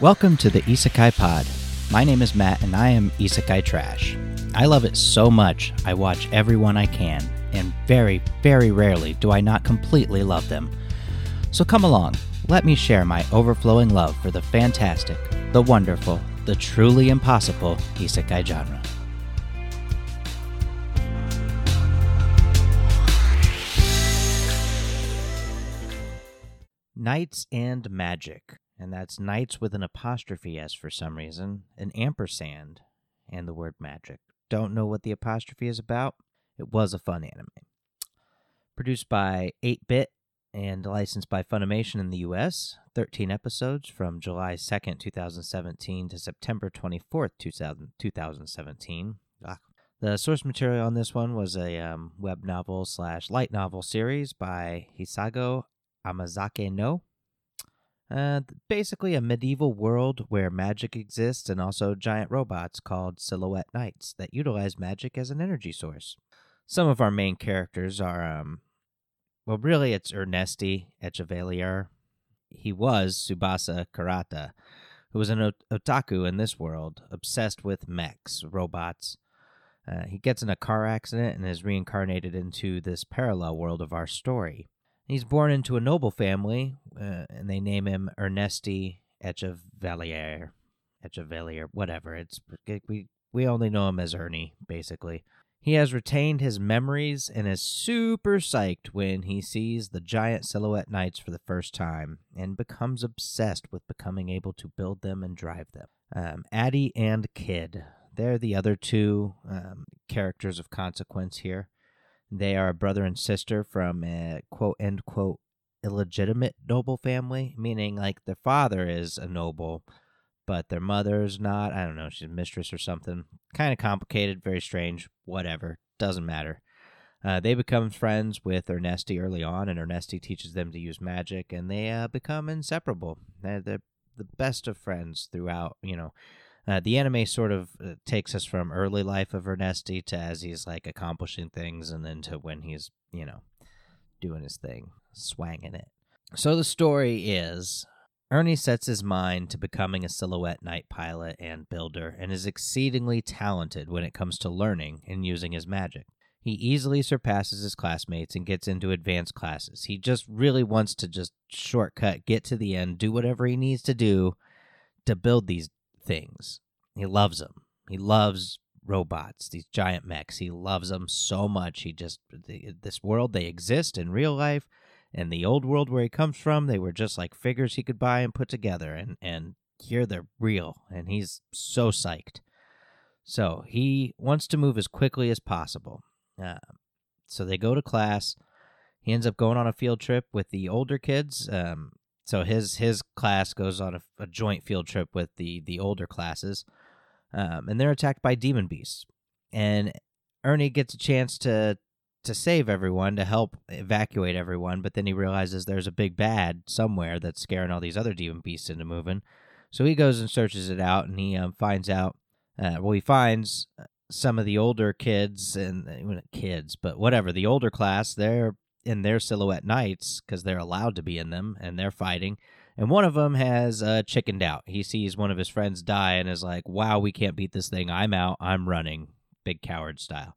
Welcome to the Isekai Pod. My name is Matt and I am Isekai Trash. I love it so much, I watch everyone I can, and very, very rarely do I not completely love them. So come along, let me share my overflowing love for the fantastic, the wonderful, the truly impossible Isekai genre. Knights and Magic, and that's knights with an apostrophe S for some reason, an ampersand, and the word magic. Don't know what the apostrophe is about? It was a fun anime. Produced by 8 Bit and licensed by Funimation in the US, 13 episodes from July 2nd, 2017 to September 24th, 2000, 2017. Ah. The source material on this one was a um, web novel slash light novel series by Hisago Amazake no. Uh, basically, a medieval world where magic exists and also giant robots called Silhouette Knights that utilize magic as an energy source. Some of our main characters are, um, well, really, it's Ernesti Echevalier. He was Tsubasa Kurata, who was an otaku in this world, obsessed with mechs, robots. Uh, he gets in a car accident and is reincarnated into this parallel world of our story. He's born into a noble family, uh, and they name him Ernesti Echevalier. Echevalier, whatever. It's we we only know him as Ernie, basically. He has retained his memories and is super psyched when he sees the giant silhouette knights for the first time and becomes obsessed with becoming able to build them and drive them. Um, Addie and Kid, they're the other two um, characters of consequence here. They are a brother and sister from a quote end quote illegitimate noble family, meaning like their father is a noble, but their mother's not. I don't know, she's a mistress or something. Kind of complicated, very strange, whatever. Doesn't matter. Uh, they become friends with Ernesti early on, and Ernesti teaches them to use magic, and they uh, become inseparable. They're, they're the best of friends throughout, you know, uh, the anime sort of uh, takes us from early life of Ernesti to as he's like accomplishing things, and then to when he's you know doing his thing, swanging it. So the story is Ernie sets his mind to becoming a silhouette knight pilot and builder, and is exceedingly talented when it comes to learning and using his magic. He easily surpasses his classmates and gets into advanced classes. He just really wants to just shortcut, get to the end, do whatever he needs to do to build these things. He loves them. He loves robots, these giant mechs. He loves them so much. He just this world they exist in real life, and the old world where he comes from, they were just like figures he could buy and put together, and and here they're real, and he's so psyched. So he wants to move as quickly as possible. Uh, so they go to class. He ends up going on a field trip with the older kids. Um, so his his class goes on a, a joint field trip with the the older classes, um, and they're attacked by demon beasts. And Ernie gets a chance to to save everyone to help evacuate everyone, but then he realizes there's a big bad somewhere that's scaring all these other demon beasts into moving. So he goes and searches it out, and he um, finds out. Uh, well, he finds uh, some of the older kids and uh, kids, but whatever the older class, they're in their silhouette knights because they're allowed to be in them and they're fighting. And one of them has uh, chickened out. He sees one of his friends die and is like, wow, we can't beat this thing. I'm out. I'm running. Big coward style.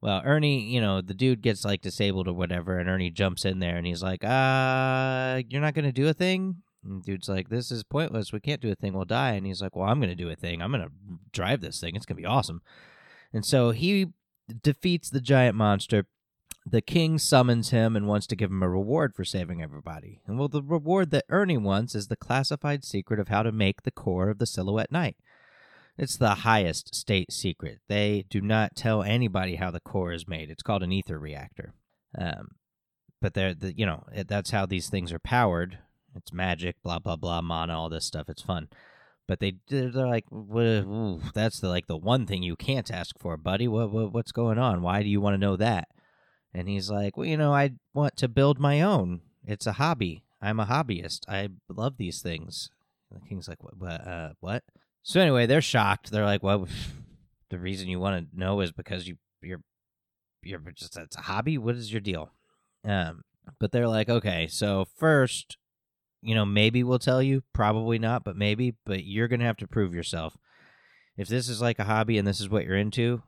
Well, Ernie, you know, the dude gets like disabled or whatever, and Ernie jumps in there and he's like, uh, you're not going to do a thing? And dude's like, this is pointless. We can't do a thing. We'll die. And he's like, well, I'm going to do a thing. I'm going to drive this thing. It's going to be awesome. And so he defeats the giant monster the king summons him and wants to give him a reward for saving everybody. And well, the reward that Ernie wants is the classified secret of how to make the core of the Silhouette Knight. It's the highest state secret. They do not tell anybody how the core is made. It's called an ether reactor. Um, but they're the, you know that's how these things are powered. It's magic, blah blah blah, mana, all this stuff. It's fun. But they they're like, Ooh, that's the like the one thing you can't ask for, buddy. What, what what's going on? Why do you want to know that? And he's like, well, you know, I want to build my own. It's a hobby. I'm a hobbyist. I love these things. And the king's like, what? Uh, what? So anyway, they're shocked. They're like, well, the reason you want to know is because you you're you're just it's a hobby. What is your deal? Um, but they're like, okay, so first, you know, maybe we'll tell you, probably not, but maybe, but you're to have to prove yourself. If this is like a hobby and this is what you're into,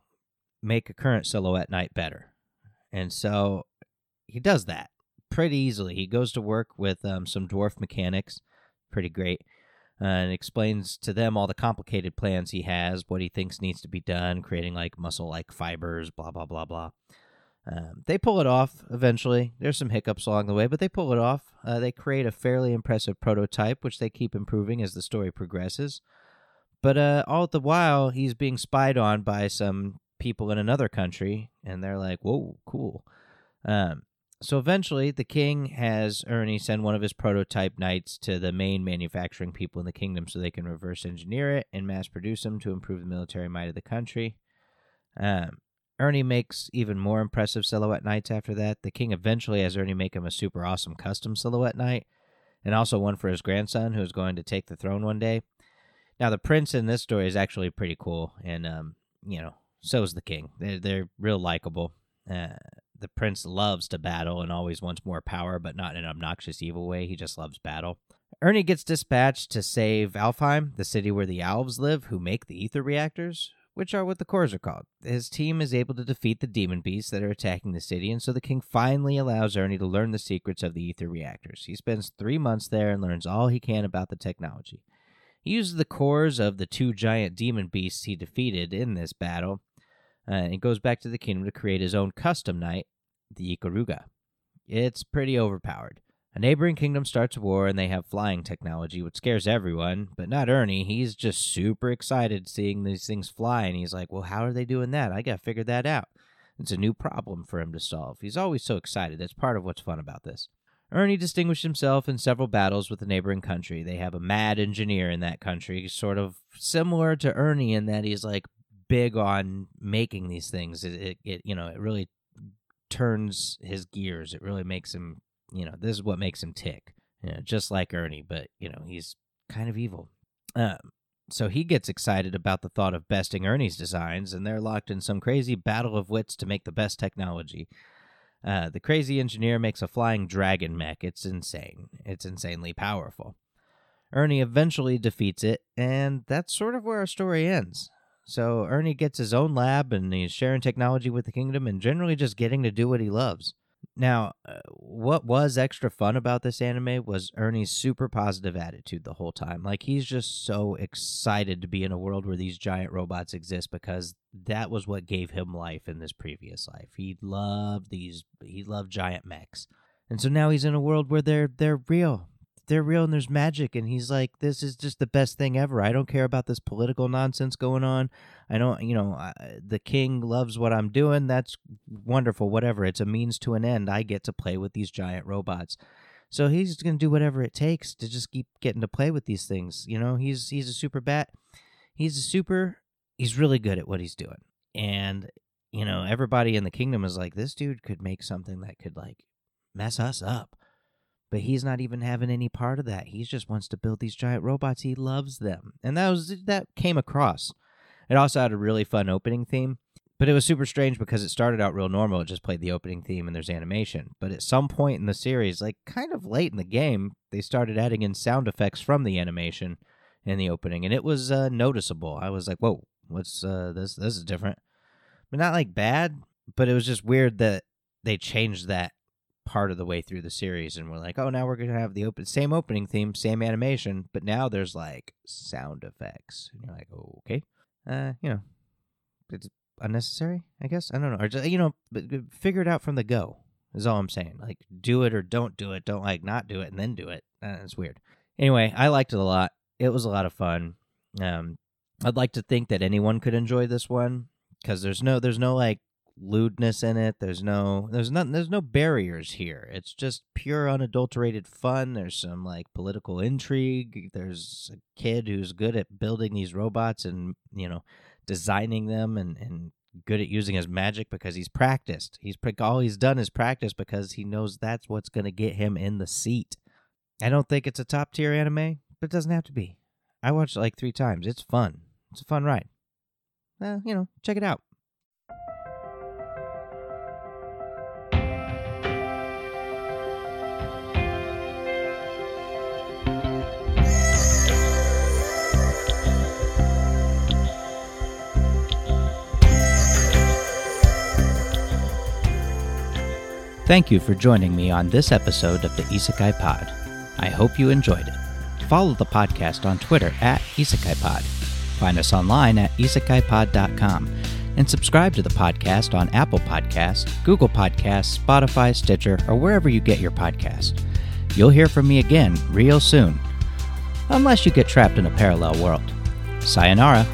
make a current silhouette knight better. And so he does that pretty easily. He goes to work with um, some dwarf mechanics, pretty great, uh, and explains to them all the complicated plans he has, what he thinks needs to be done, creating like muscle like fibers, blah, blah, blah, blah. Um, they pull it off eventually. There's some hiccups along the way, but they pull it off. Uh, they create a fairly impressive prototype, which they keep improving as the story progresses. But uh, all the while, he's being spied on by some people in another country, and they're like, "Whoa, cool." Um, so eventually, the king has Ernie send one of his prototype knights to the main manufacturing people in the kingdom so they can reverse engineer it and mass produce them to improve the military might of the country. Um, Ernie makes even more impressive silhouette knights after that. The king eventually has Ernie make him a super awesome custom silhouette knight, and also one for his grandson who is going to take the throne one day. Now, the prince in this story is actually pretty cool, and um, you know, so is the king. They're they're real likable. Uh, the prince loves to battle and always wants more power, but not in an obnoxious, evil way. He just loves battle. Ernie gets dispatched to save Alfheim, the city where the elves live, who make the ether reactors, which are what the cores are called. His team is able to defeat the demon beasts that are attacking the city, and so the king finally allows Ernie to learn the secrets of the ether reactors. He spends three months there and learns all he can about the technology. He uses the cores of the two giant demon beasts he defeated in this battle, uh, and goes back to the kingdom to create his own custom knight, the Ikaruga. It's pretty overpowered. A neighboring kingdom starts a war and they have flying technology, which scares everyone, but not Ernie. He's just super excited seeing these things fly, and he's like, Well, how are they doing that? I got to figure that out. It's a new problem for him to solve. He's always so excited. That's part of what's fun about this. Ernie distinguished himself in several battles with the neighboring country. They have a mad engineer in that country, sort of similar to Ernie in that he's like big on making these things. It, it, it you know, it really turns his gears. It really makes him you know, this is what makes him tick. You know, just like Ernie, but you know, he's kind of evil. Um, so he gets excited about the thought of besting Ernie's designs, and they're locked in some crazy battle of wits to make the best technology. Uh, the crazy engineer makes a flying dragon mech. It's insane. It's insanely powerful. Ernie eventually defeats it, and that's sort of where our story ends. So Ernie gets his own lab, and he's sharing technology with the kingdom, and generally just getting to do what he loves. Now, uh, what was extra fun about this anime was Ernie's super positive attitude the whole time. Like he's just so excited to be in a world where these giant robots exist because that was what gave him life in this previous life. He loved these he loved giant mechs. And so now he's in a world where they're they're real they're real and there's magic and he's like this is just the best thing ever. I don't care about this political nonsense going on. I don't you know I, the king loves what i'm doing. That's wonderful whatever. It's a means to an end. I get to play with these giant robots. So he's going to do whatever it takes to just keep getting to play with these things you know? He's he's a super bat he's a super he's really good at what he's doing. And you know everybody in the kingdom is like this dude could make something that could like mess us up but he's not even having any part of that. He just wants to build these giant robots. He loves them. And that was that came across. It also had a really fun opening theme, but it was super strange because it started out real normal. It just played the opening theme and there's animation. But at some point in the series, like kind of late in the game, they started adding in sound effects from the animation in the opening, and it was uh, noticeable. I was like, "Whoa, what's uh, this? This is different." But not like bad, but it was just weird that they changed that part of the way through the series and we're like oh now we're gonna have the open same opening theme same animation but now there's like sound effects. And you're like oh, okay uh you know it's unnecessary i guess? I don't know. Or just you know figure it out from the go is all i'm saying. Like do it or don't do it. Don't like not do it and then do it. Uh, it's weird. Anyway i liked it a lot. It was a lot of fun. Um i'd like to think that anyone could enjoy this one because there's no there's no like lewdness in it. There's no there's not there's no barriers here. It's just pure unadulterated fun. There's some like political intrigue. There's a kid who's good at building these robots and, you know, designing them and and good at using his magic because he's practiced. He's all he's done is practice because he knows that's what's going to get him in the seat. I don't think it's a top tier anime, but it doesn't have to be. I watched it like 3 times. It's fun. It's a fun ride. Well, you know, check it out. Thank you for joining me on this episode of the Isekai Pod. I hope you enjoyed it. Follow the podcast on Twitter at Isekai Pod. Find us online at isekaipod.com and subscribe to the podcast on Apple Podcasts, Google Podcasts, Spotify, Stitcher, or wherever you get your podcast. You'll hear from me again real soon, unless you get trapped in a parallel world. Sayonara.